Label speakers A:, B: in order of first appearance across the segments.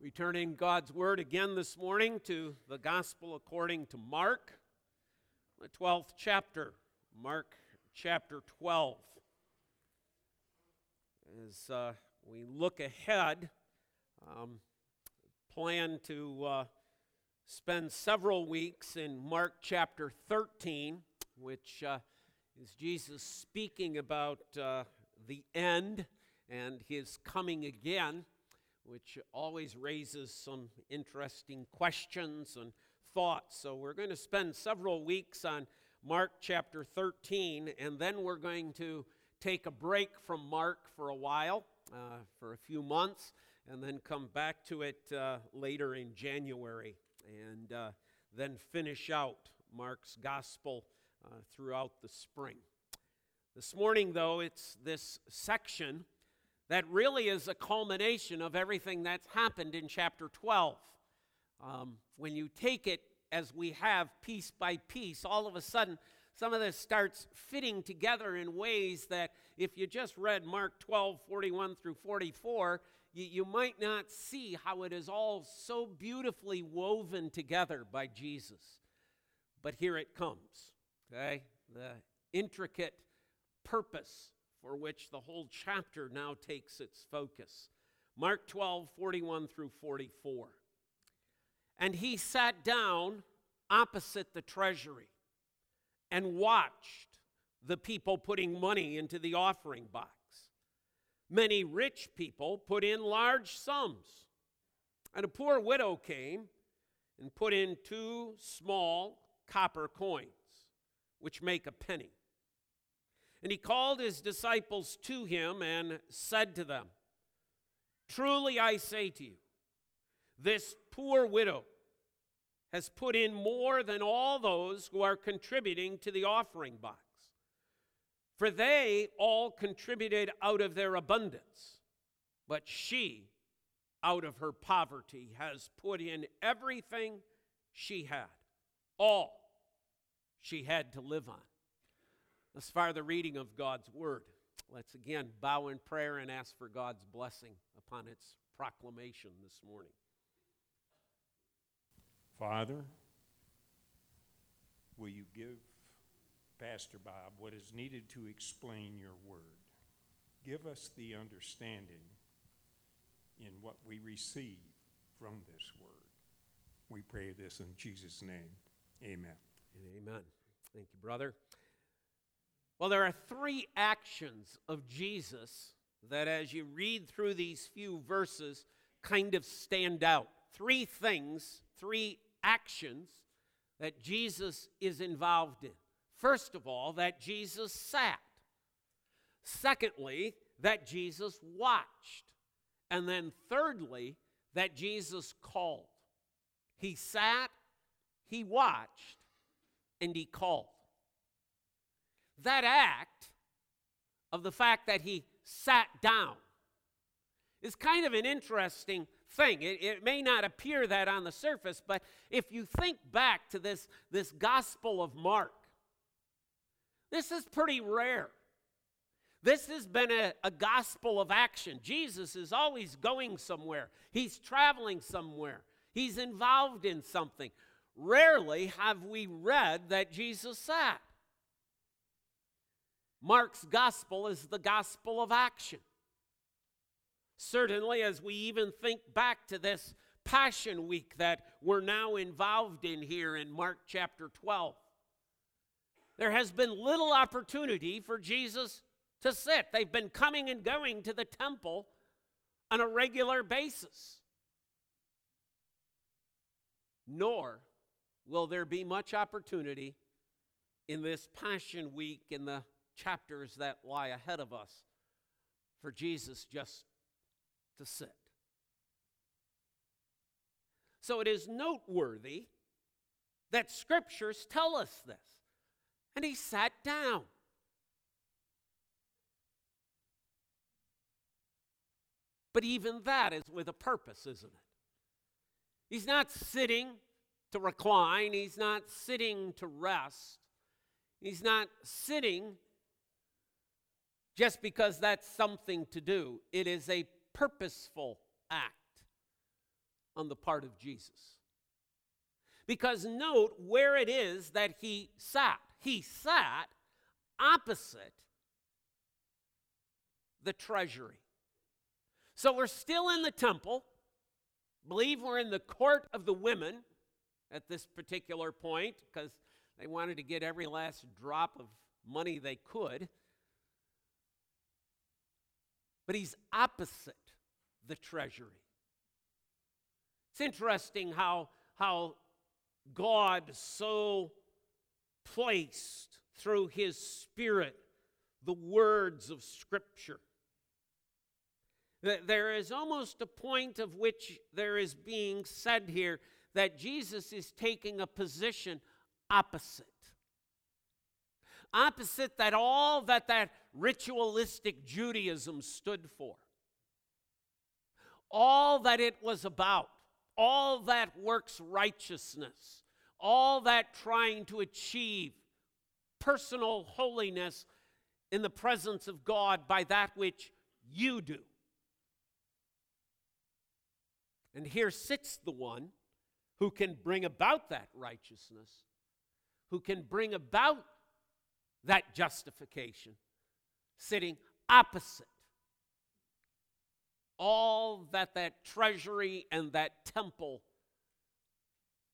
A: We turn in God's Word again this morning to the Gospel according to Mark, the 12th chapter. Mark chapter 12. As uh, we look ahead, um, plan to uh, spend several weeks in Mark chapter 13, which uh, is Jesus speaking about uh, the end and his coming again which always raises some interesting questions and thoughts. So, we're going to spend several weeks on Mark chapter 13, and then we're going to take a break from Mark for a while, uh, for a few months, and then come back to it uh, later in January, and uh, then finish out Mark's gospel uh, throughout the spring. This morning, though, it's this section that really is a culmination of everything that's happened in chapter 12. Um, when you take it as we have piece by piece, all of a sudden, some of this starts fitting together in ways that if you just read Mark 12, 41 through 44, you, you might not see how it is all so beautifully woven together by Jesus. But here it comes, okay? The intricate purpose for which the whole chapter now takes its focus. Mark 12, 41 through 44. And he sat down opposite the treasury and watched the people putting money into the offering box. Many rich people put in large sums. And a poor widow came and put in two small copper coins, which make a penny. And he called his disciples to him and said to them, Truly I say to you, this poor widow has put in more than all those who are contributing to the offering box. For they all contributed out of their abundance, but she, out of her poverty, has put in everything she had, all she had to live on. As far the reading of God's word, let's again bow in prayer and ask for God's blessing upon its proclamation this morning.
B: Father, will you give Pastor Bob what is needed to explain your word? Give us the understanding in what we receive from this word. We pray this in Jesus' name. Amen.
A: And Amen. Thank you, brother. Well, there are three actions of Jesus that, as you read through these few verses, kind of stand out. Three things, three actions that Jesus is involved in. First of all, that Jesus sat. Secondly, that Jesus watched. And then thirdly, that Jesus called. He sat, he watched, and he called that act of the fact that he sat down is kind of an interesting thing. It, it, may not appear that on the surface, but if you think back to this, this Gospel of Mark, this is pretty rare. This has been a, a gospel of action. Jesus is always going somewhere, he's traveling somewhere, he's involved in something. Rarely have we read that Jesus sat. Mark's gospel is the gospel of action. Certainly, as we even think back to this Passion Week that we're now involved in here in Mark chapter 12, there has been little opportunity for Jesus to sit. They've been coming and going to the temple on a regular basis. Nor will there be much opportunity in this Passion Week in the chapters that lie ahead of us for Jesus just to sit. So it is noteworthy that scriptures tell us this. And he sat down. But even that is with a purpose, isn't it? He's not sitting to recline, he's not sitting to rest, he's not sitting just because that's something to do. It is a purposeful act. on the part of Jesus. Because note where it is that he sat. He sat opposite the treasury. So we're still in the temple. Believe we're in the court of the women at this particular point because they wanted to get every last drop of money they could. But he's opposite the treasury. It's interesting how, how God so placed through his Spirit the words of Scripture. There is almost a point of which there is being said here that Jesus is taking a position opposite. Opposite that all that that ritualistic Judaism stood for. All that it was about. All that works righteousness. All that trying to achieve personal holiness in the presence of God by that which you do. And here sits the one who can bring about that righteousness, who can bring about that justification, sitting opposite all that that treasury and that temple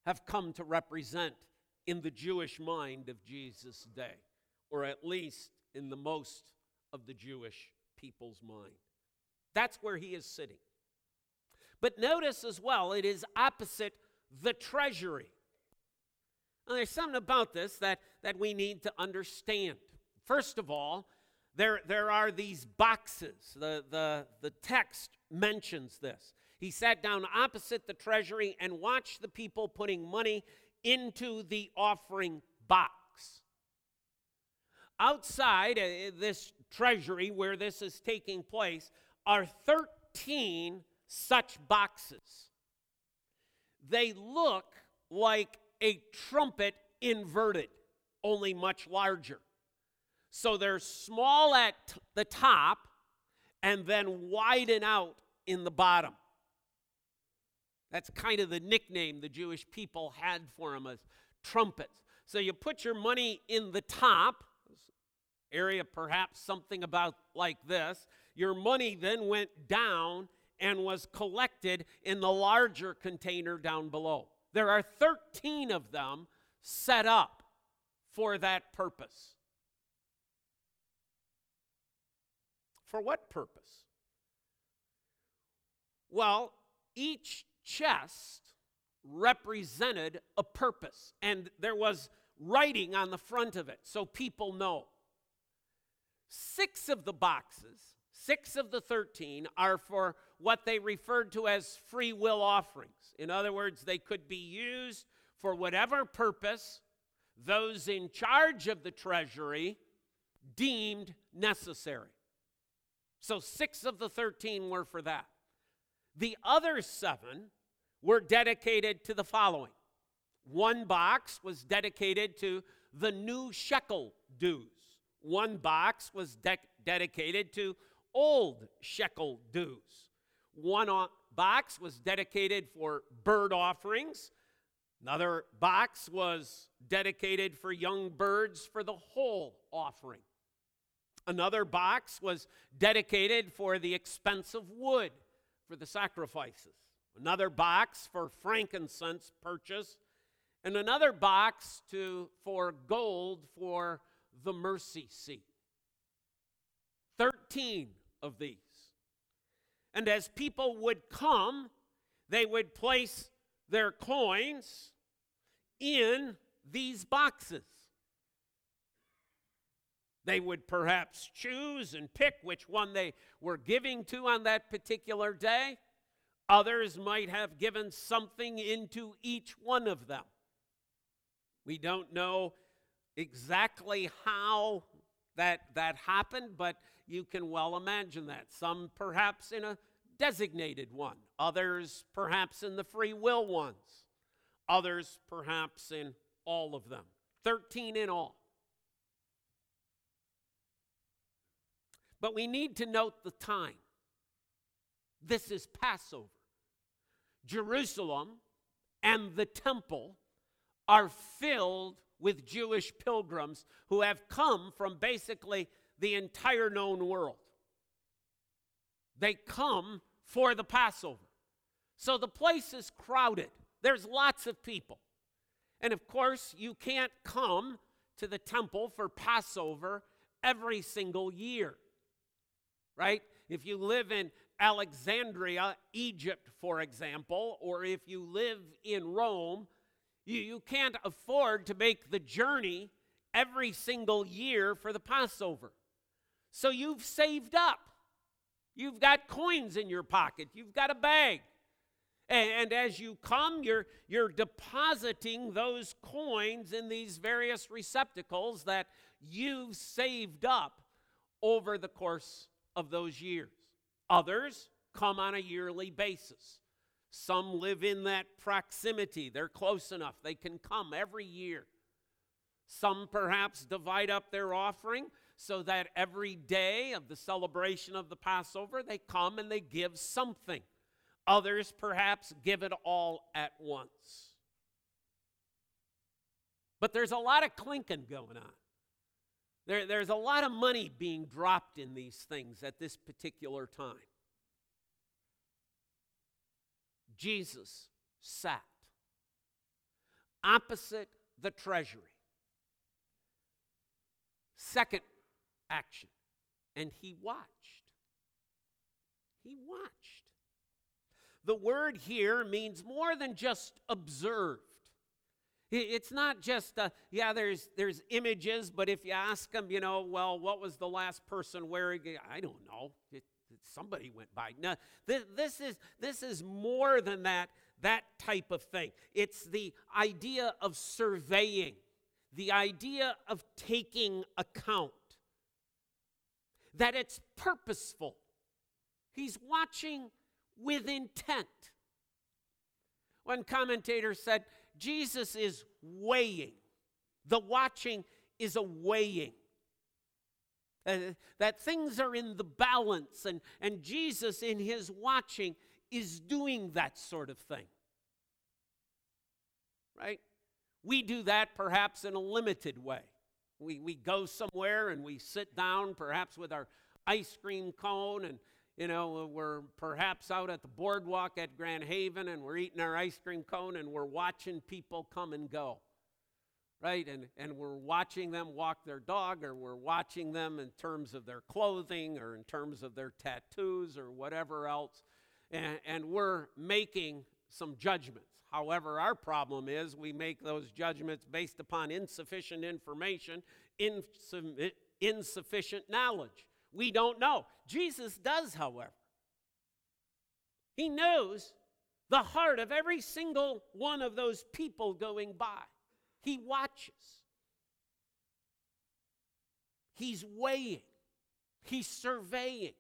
A: have come to represent in the Jewish mind of Jesus' day, or at least in the most of the Jewish people's mind. That's where he is sitting. But notice as well, it is opposite the treasury. Now, there's something about this that, that we need to understand. First of all, there, there are these boxes. The, the, the text mentions this. He sat down opposite the treasury and watched the people putting money into the offering box. Outside uh, this treasury where this is taking place are 13 such boxes. They look like a trumpet inverted, only much larger. So they're small at the top and then widen out in the bottom. That's kind of the nickname the Jewish people had for them as trumpets. So you put your money in the top, area perhaps something about like this. Your money then went down and was collected in the larger container down below. There are 13 of them set up for that purpose. For what purpose? Well, each chest represented a purpose, and there was writing on the front of it so people know. Six of the boxes, six of the 13, are for what they referred to as free will offerings. In other words, they could be used for whatever purpose those in charge of the treasury deemed necessary. So, six of the 13 were for that. The other seven were dedicated to the following one box was dedicated to the new shekel dues, one box was de- dedicated to old shekel dues, one o- box was dedicated for bird offerings. Another box was dedicated for young birds for the whole offering. Another box was dedicated for the expense of wood for the sacrifices. Another box for frankincense purchase. And another box to, for gold for the mercy seat. 13 of these. And as people would come, they would place their coins in these boxes. They would perhaps choose and pick which one they were giving to on that particular day. Others might have given something into each one of them. We don't know exactly how that, that happened, but you can well imagine that. Some perhaps in a designated one, others perhaps in the free will ones, others perhaps in all of them. 13 in all. But we need to note the time. This is Passover. Jerusalem and the temple are filled with Jewish pilgrims who have come from basically the entire known world. They come for the Passover. So the place is crowded. There's lots of people. And of course, you can't come to the temple for Passover every single year, right? If you live in Alexandria, Egypt, for example, or if you live in Rome, you, you can't afford to make the journey every single year for the Passover. So you've saved up. You've got coins in your pocket. You've got a bag. And, and as you come, you're, you're depositing those coins in these various receptacles that you've saved up over the course of those years. Others come on a yearly basis. Some live in that proximity. They're close enough. They can come every year. Some perhaps divide up their offering so that every day of the celebration of the Passover, they come and they give something. Others perhaps give it all at once. But there's a lot of clinking going on. There, there's a lot of money being dropped in these things at this particular time. Jesus sat opposite the treasury. Second action, and he watched. He watched. The word here means more than just observed. It's not just, uh, yeah, there's, there's images, but if you ask them, you know, well, what was the last person wearing? I don't know. It, it, somebody went by. No, this, this, is, this is more than that, that type of thing. It's the idea of surveying, the idea of taking account, that it's purposeful. He's watching with intent. One commentator said, Jesus is weighing. The watching is a weighing. Uh, that things are in the balance, and, and Jesus, in his watching, is doing that sort of thing. Right? We do that perhaps in a limited way. We, we go somewhere and we sit down, perhaps with our ice cream cone, and you know, we're perhaps out at the boardwalk at Grand Haven and we're eating our ice cream cone and we're watching people come and go. Right? And, and we're watching them walk their dog or we're watching them in terms of their clothing or in terms of their tattoos or whatever else. And, and we're making some judgments. However, our problem is we make those judgments based upon insufficient information, insufficient knowledge. We don't know. Jesus does, however. He knows the heart of every single one of those people going by. He watches. He's weighing. He's surveying.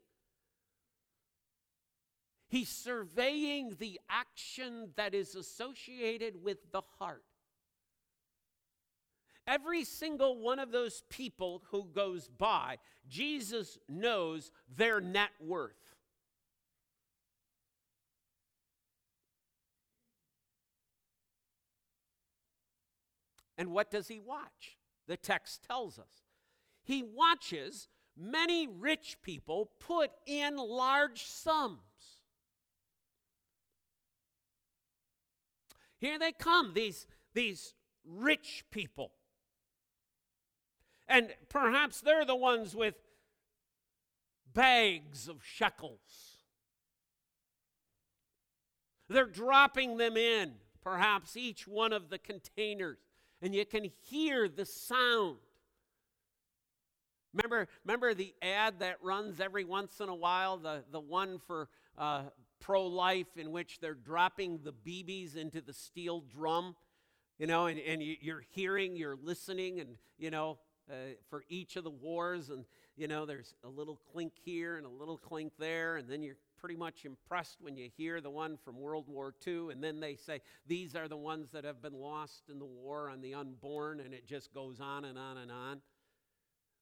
A: He's surveying the action that is associated with the heart. Every single one of those people who goes by, Jesus knows their net worth. And what does he watch? The text tells us. He watches many rich people put in large sums. Here they come, these, these rich people. And perhaps they're the ones with bags of shekels. They're dropping them in, perhaps each one of the containers, and you can hear the sound. Remember, remember the ad that runs every once in a while, the, the one for uh, pro life, in which they're dropping the BBs into the steel drum, you know, and, and you're hearing, you're listening, and, you know, uh, for each of the wars. And, you know, there's a little clink here and a little clink there. And then you're pretty much impressed when you hear the one from World War II. And then they say, these are the ones that have been lost in the war on the unborn. And it just goes on and on and on.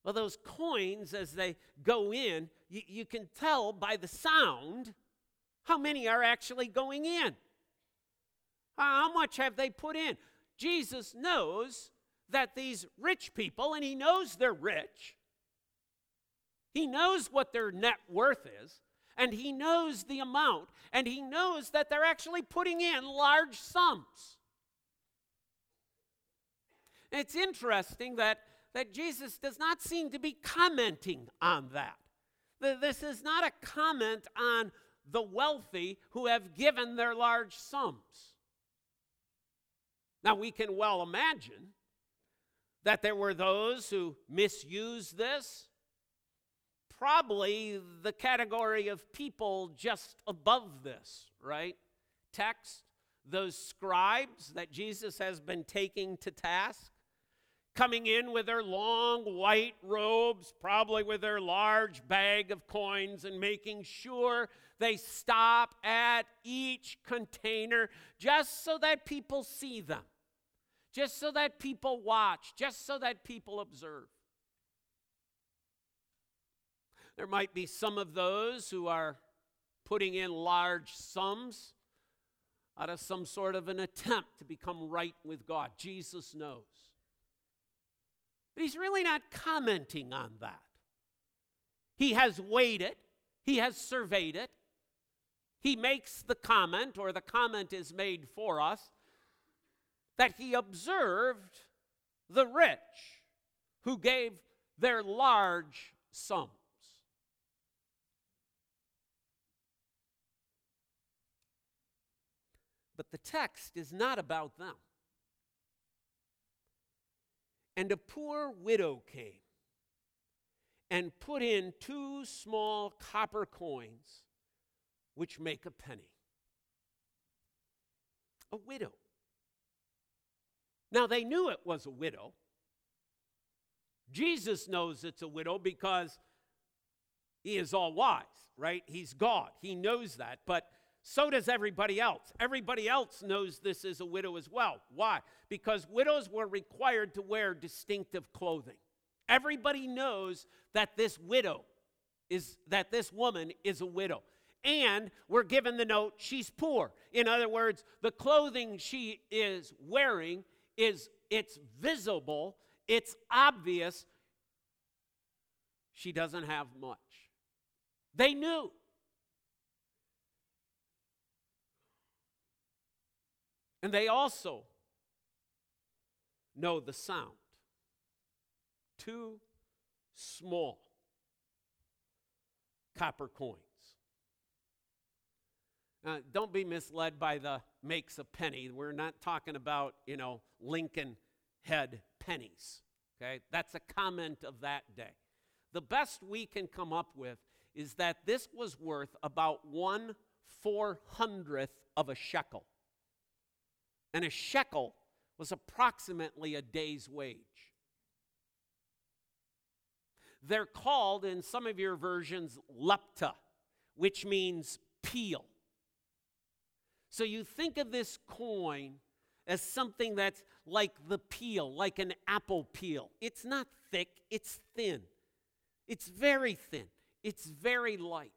A: Well, those coins, as they go in, you, you can tell by the sound how many are actually going in. How much have they put in? Jesus knows that these rich people, and he knows they're rich, he knows what their net worth is, and he knows the amount, and he knows that they're actually putting in large sums. It's interesting that, that Jesus does not seem to be commenting on that. This is not a comment on the wealthy who have given their large sums. Now, we can well imagine that there were those who misused this. Probably the category of people just above this, right? Text, those scribes that Jesus has been taking to task coming in with their long white robes, probably with their large bag of coins, and making sure they stop at each container just so that people see them, just so that people watch, just so that people observe. There might be some of those who are putting in large sums out of some sort of an attempt to become right with God. Jesus knows. But he's really not commenting on that. He has weighed it, he has surveyed it. He makes the comment, or the comment is made for us, that he observed the rich who gave their large sums. But the text is not about them. And a poor widow came and put in two small copper coins, which make a penny. A widow. Now, they knew it was a widow. Jesus knows it's a widow because he is all wise, right? He's God. He knows that. But so does everybody else. Everybody else knows this is a widow as well. Why? Because widows were required to wear distinctive clothing. Everybody knows that this widow is that this woman is a widow. And we're given the note she's poor. In other words, the clothing she is wearing is it's visible, it's obvious she doesn't have much. They knew. And they also know the sound. Two small copper coins. Now, don't be misled by the makes a penny. We're not talking about, you know, Lincoln head pennies. Okay? That's a comment of that day. The best we can come up with is that this was worth about one four hundredth of a shekel and a shekel was approximately a day's wage. They're called in some of your versions lepta, which means peel. So you think of this coin as something that's like the peel, like an apple peel. It's not thick, it's thin. It's very thin, it's very light.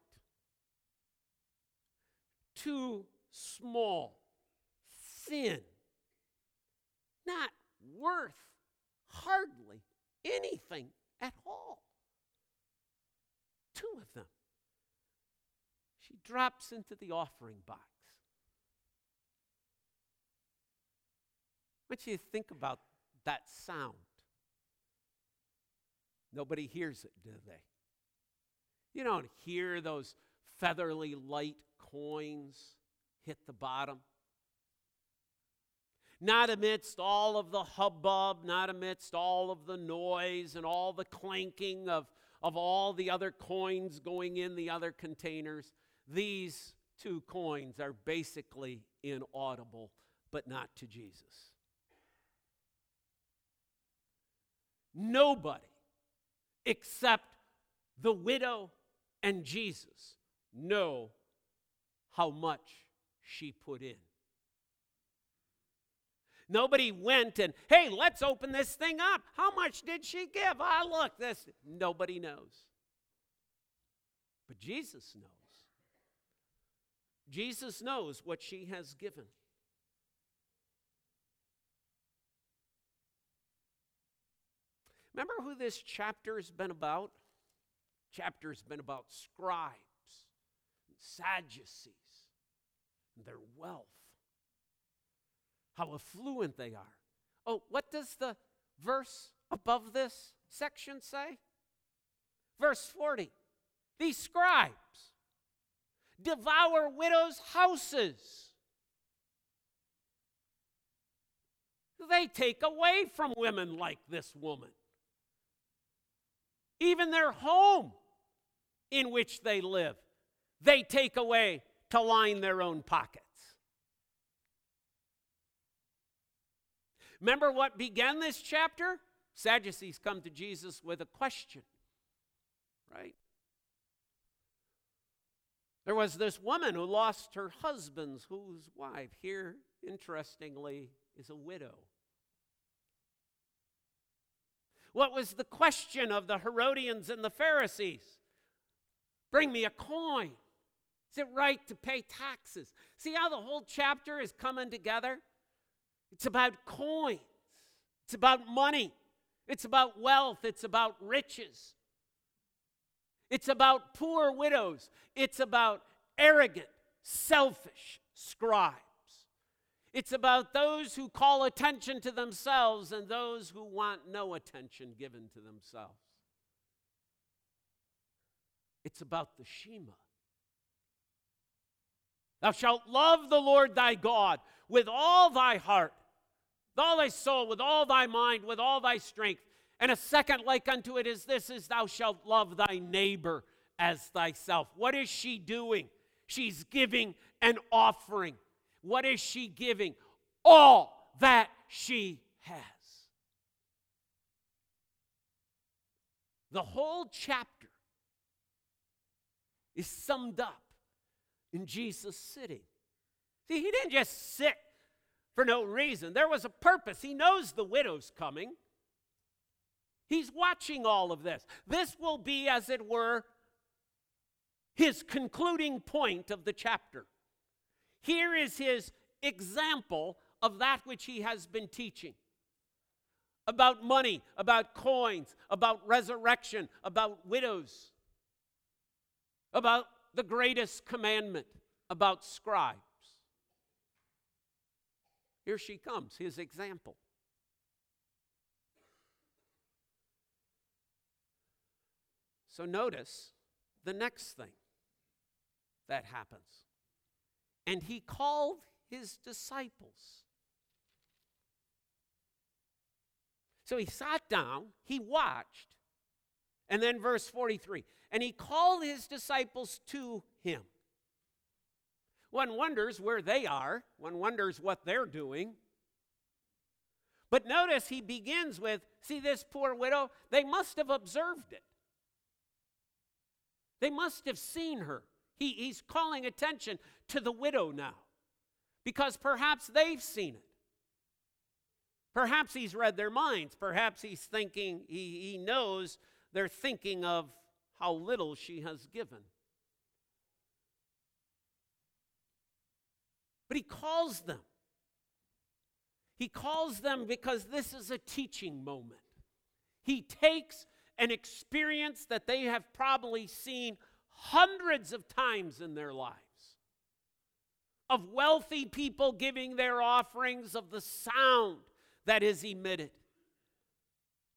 A: Two small thin, Not worth hardly anything at all. Two of them. She drops into the offering box. I want you to think about that sound. Nobody hears it, do they? You don't hear those featherly light coins hit the bottom not amidst all of the hubbub, not amidst all of the noise and all the clanking of, of all the other coins going in the other containers. These two coins are basically inaudible, but not to Jesus. Nobody except the widow and Jesus know how much she put in. Nobody went and, hey, let's open this thing up. How much did she give? Ah, oh, look, this. Nobody knows. But Jesus knows. Jesus knows what she has given. Remember who this chapter has been about? Chapter's been about scribes, and Sadducees, and their wealth, how affluent they are. Oh, what does the verse above this section say? Verse 40 These scribes devour widows' houses. They take away from women like this woman even their home in which they live, they take away to line their own pockets. Remember what began this chapter? Sadducees come to Jesus with a question, right? There was this woman who lost her husband's, whose wife, here, interestingly, is a widow. What was the question of the Herodians and the Pharisees? Bring me a coin. Is it right to pay taxes? See how the whole chapter is coming together? It's about coins, it's about money, it's about wealth, it's about riches, it's about poor widows, it's about arrogant, selfish scribes. It's about those who call attention to themselves and those who want no attention given to themselves. It's about the Shema. Thou shalt love the Lord thy God with all thy heart, with all thy soul, with all thy mind, with all thy strength. And a second like unto it is this is thou shalt love thy neighbor as thyself. What is she doing? She's giving an offering. What is she giving? All that she has. The whole chapter is summed up in Jesus sitting. See, he didn't just sit for no reason. There was a purpose. He knows the widow's coming. He's watching all of this. This will be, as it were, his concluding point of the chapter. Here is his example of that which he has been teaching about money, about coins, about resurrection, about widows, about the greatest commandment, about scribes. Here she comes, his example. So notice the next thing that happens. And he called his disciples. So he sat down, he watched, and then verse 43 and he called his disciples to him. One wonders where they are, one wonders what they're doing. But notice he begins with see this poor widow? They must have observed it. They must have seen her. He, he's calling attention to the widow now because perhaps they've seen it. Perhaps he's read their minds. Perhaps he's thinking, he, he knows they're thinking of how little she has given. But he calls them. He calls them because this is a teaching moment. He takes an experience that they have probably seen hundreds of times in their lives of wealthy people giving their offerings, of the sound that is emitted,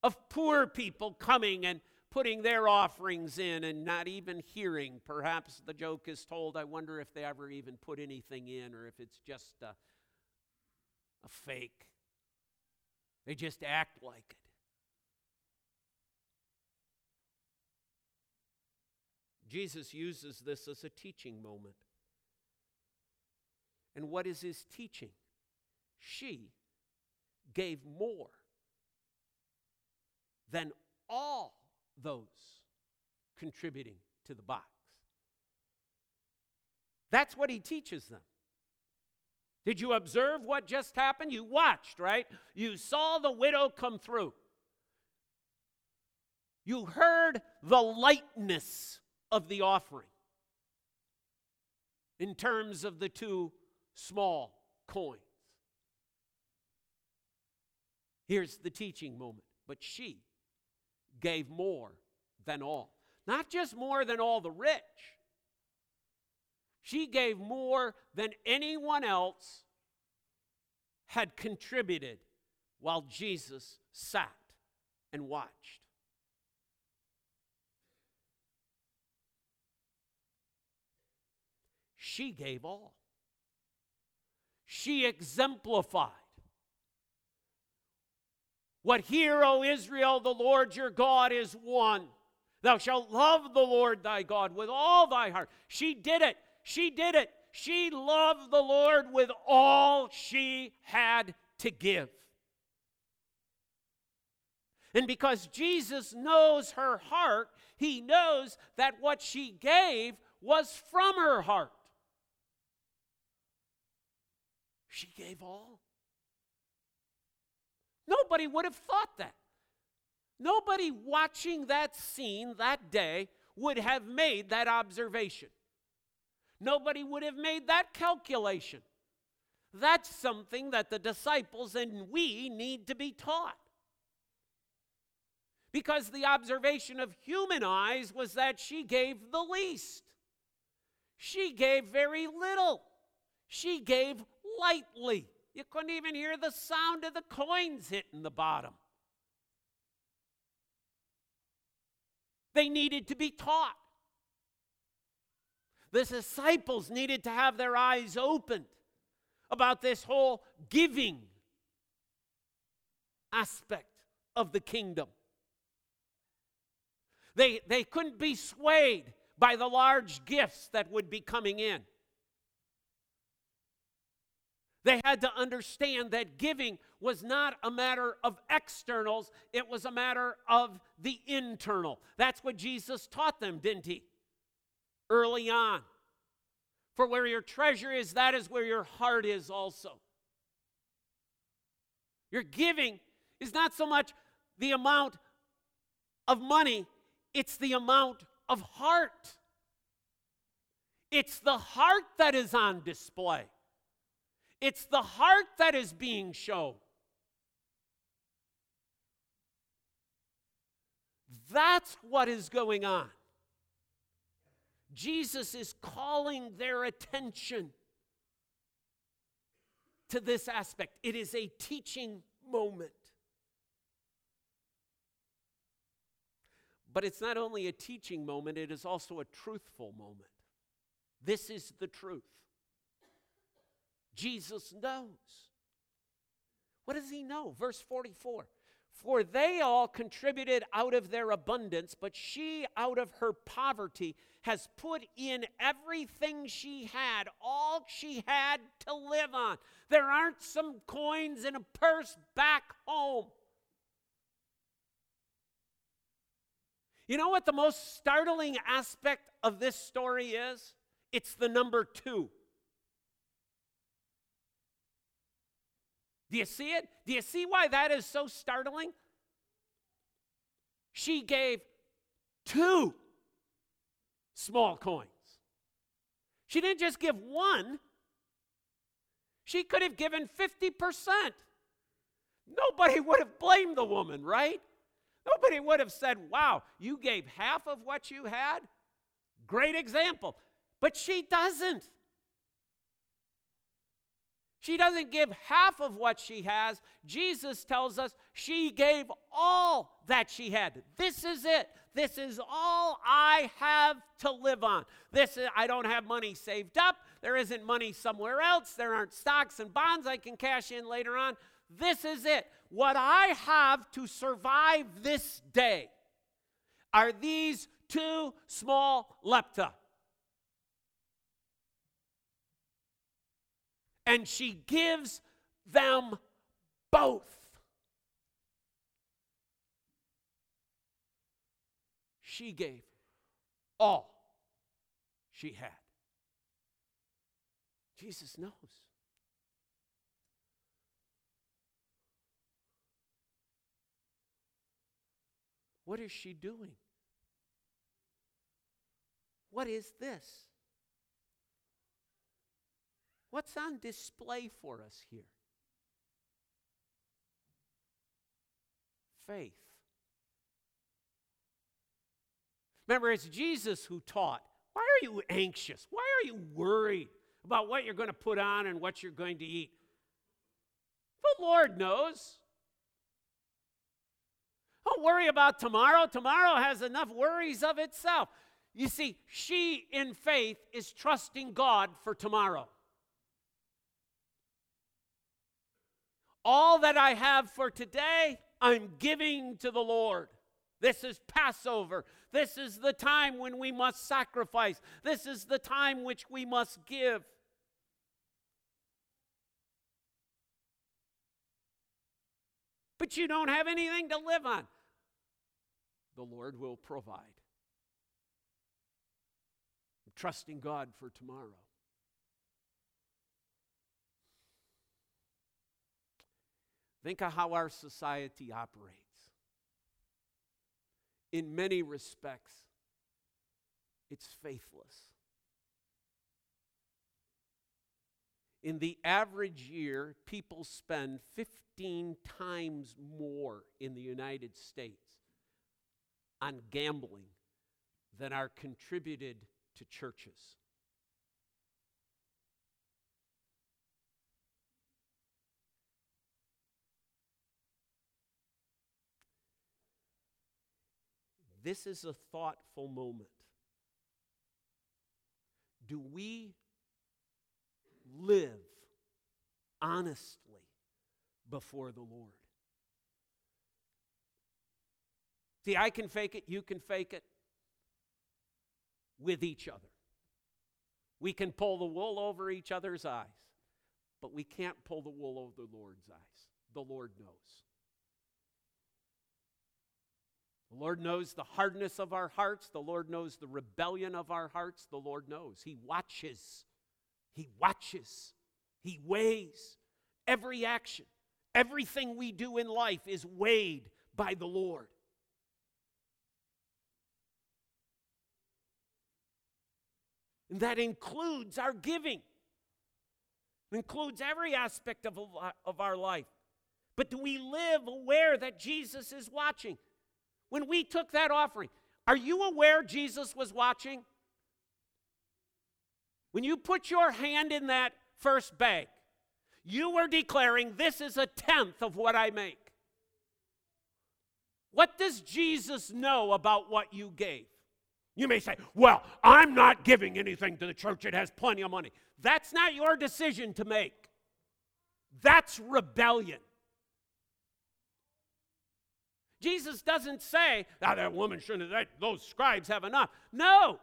A: of poor people coming and putting their offerings in and not even hearing. Perhaps the joke is told, I wonder if they ever even put anything in or if it's just a, a fake. They just act like it. Jesus uses this as a teaching moment. And what is his teaching? She gave more than all those contributing to the box. That's what he teaches them. Did you observe what just happened? You watched, right? You saw the widow come through. You heard the lightness of the offering in terms of the two small coins. Here's the teaching moment. But she gave more than all. Not just more than all the rich, she gave more than anyone else had contributed while Jesus sat and watched. She gave all. She exemplified what hear, O Israel, the Lord your God is one. Thou shalt love the Lord thy God with all thy heart. She did it. She did it. She loved the Lord with all she had to give. And because Jesus knows her heart, he knows that what she gave was from her heart. She gave all. Nobody would have thought that. Nobody watching that scene that day would have made that observation. Nobody would have made that calculation. That's something that the disciples and we need to be taught. Because the observation of human eyes was that she gave the least. She gave very little. She gave lightly. You couldn't even hear the sound of the coins hitting the bottom. They needed to be taught. The disciples needed to have their eyes opened about this whole giving aspect of the kingdom. They, they couldn't be swayed by the large gifts that would be coming in. They had to understand that giving was not a matter of externals, it was a matter of the internal. That's what Jesus taught them, didn't he? Early on. For where your treasure is, that is where your heart is also. Your giving is not so much the amount of money, it's the amount of heart. It's the heart that is on display. It's the heart that is being shown. That's what is going on. Jesus is calling their attention to this aspect. It is a teaching moment. But it's not only a teaching moment, it is also a truthful moment. This is the truth. Jesus knows. What does he know? Verse 44 For they all contributed out of their abundance, but she out of her poverty has put in everything she had, all she had to live on. There aren't some coins in a purse back home. You know what the most startling aspect of this story is? It's the number two. Do you see it? Do you see why that is so startling? She gave two small coins. She didn't just give one, she could have given 50%. Nobody would have blamed the woman, right? Nobody would have said, Wow, you gave half of what you had? Great example. But she doesn't. She doesn't give half of what she has. Jesus tells us she gave all that she had. This is it. This is all I have to live on. This is, I don't have money saved up. There isn't money somewhere else. There aren't stocks and bonds I can cash in later on. This is it. What I have to survive this day are these two small lepta. And she gives them both. She gave all she had. Jesus knows. What is she doing? What is this? What's on display for us here? Faith. Remember, it's Jesus who taught. Why are you anxious? Why are you worried about what you're going to put on and what you're going to eat? The Lord knows. Don't worry about tomorrow. Tomorrow has enough worries of itself. You see, she in faith is trusting God for tomorrow. All that I have for today, I'm giving to the Lord. This is Passover. This is the time when we must sacrifice. This is the time which we must give. But you don't have anything to live on. The Lord will provide. I'm trusting God for tomorrow. Think of how our society operates. In many respects, it's faithless. In the average year, people spend 15 times more in the United States on gambling than are contributed to churches. This is a thoughtful moment. Do we live honestly before the Lord? See, I can fake it, you can fake it with each other. We can pull the wool over each other's eyes, but we can't pull the wool over the Lord's eyes. The Lord knows. The Lord knows the hardness of our hearts. The Lord knows the rebellion of our hearts. The Lord knows. He watches. He watches. He weighs every action. Everything we do in life is weighed by the Lord. And that includes our giving, it includes every aspect of, of our life. But do we live aware that Jesus is watching? When we took that offering, are you aware Jesus was watching? When you put your hand in that first bag, you were declaring, This is a tenth of what I make. What does Jesus know about what you gave? You may say, Well, I'm not giving anything to the church, it has plenty of money. That's not your decision to make. That's rebellion. Jesus doesn't say, now that woman shouldn't have, those scribes have enough. No.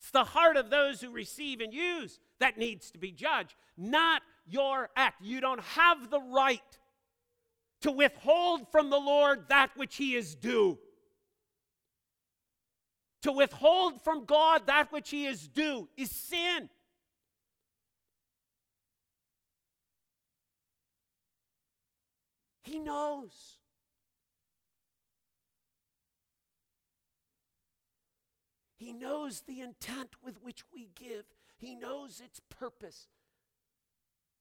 A: It's the heart of those who receive and use that needs to be judged, not your act. You don't have the right to withhold from the Lord that which he is due. To withhold from God that which he is due is sin. He knows. He knows the intent with which we give, He knows its purpose.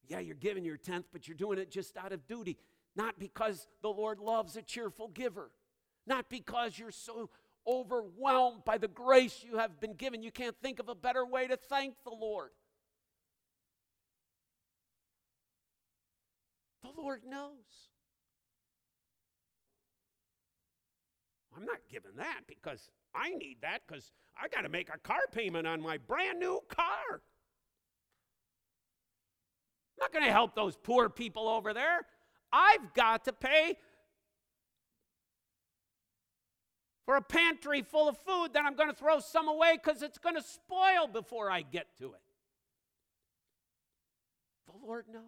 A: Yeah, you're giving your tenth, but you're doing it just out of duty, not because the Lord loves a cheerful giver, not because you're so overwhelmed by the grace you have been given. You can't think of a better way to thank the Lord. The Lord knows. I'm not giving that because I need that because I got to make a car payment on my brand new car. I'm not going to help those poor people over there. I've got to pay for a pantry full of food that I'm going to throw some away because it's going to spoil before I get to it. The Lord knows.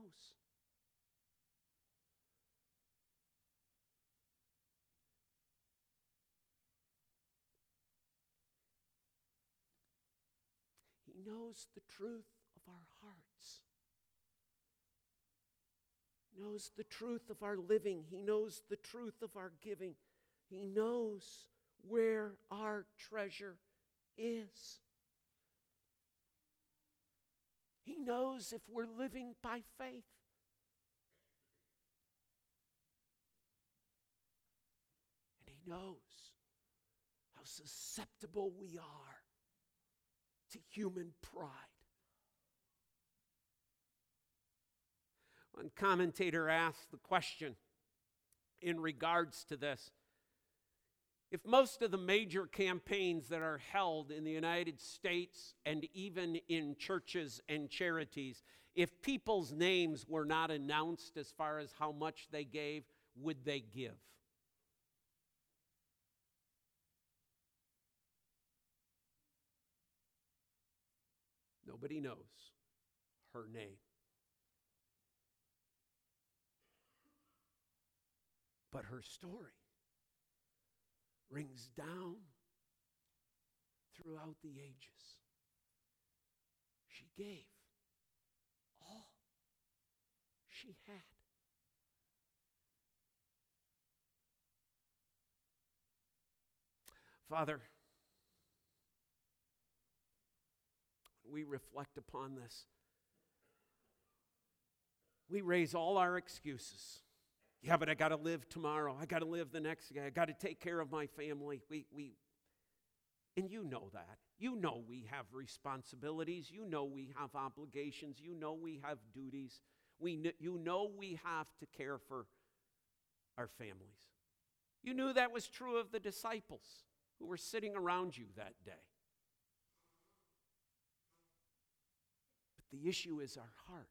A: Knows the truth of our hearts. Knows the truth of our living. He knows the truth of our giving. He knows where our treasure is. He knows if we're living by faith. And He knows how susceptible we are to human pride. One commentator asked the question in regards to this if most of the major campaigns that are held in the United States and even in churches and charities, if people's names were not announced as far as how much they gave, would they give? Nobody knows her name. But her story rings down throughout the ages. She gave all she had. Father, we reflect upon this. We raise all our excuses. Yeah, but I got to live tomorrow. I got to live the next day. I got to take care of my family. We, we, and you know that. You know we have responsibilities. You know we have obligations. You know we have duties. We, you know we have to care for our families. You knew that was true of the disciples who were sitting around you that day. The issue is our heart.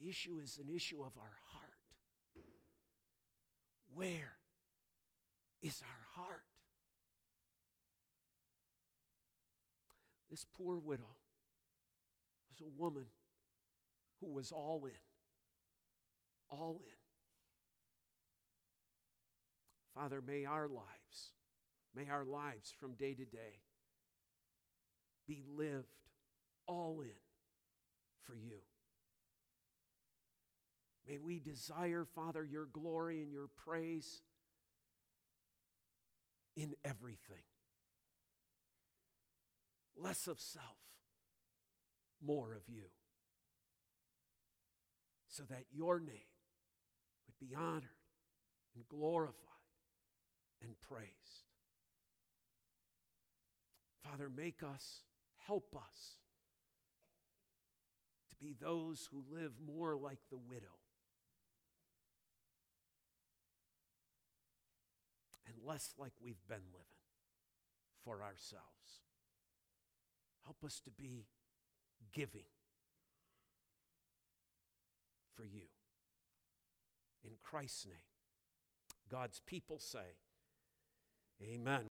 A: The issue is an issue of our heart. Where is our heart? This poor widow was a woman who was all in. All in. Father, may our lives, may our lives from day to day be lived all in for you. May we desire, Father, your glory and your praise in everything. Less of self, more of you. So that your name would be honored and glorified and praised. Father, make us, help us to be those who live more like the widow and less like we've been living for ourselves. Help us to be giving for you. In Christ's name, God's people say, Amen.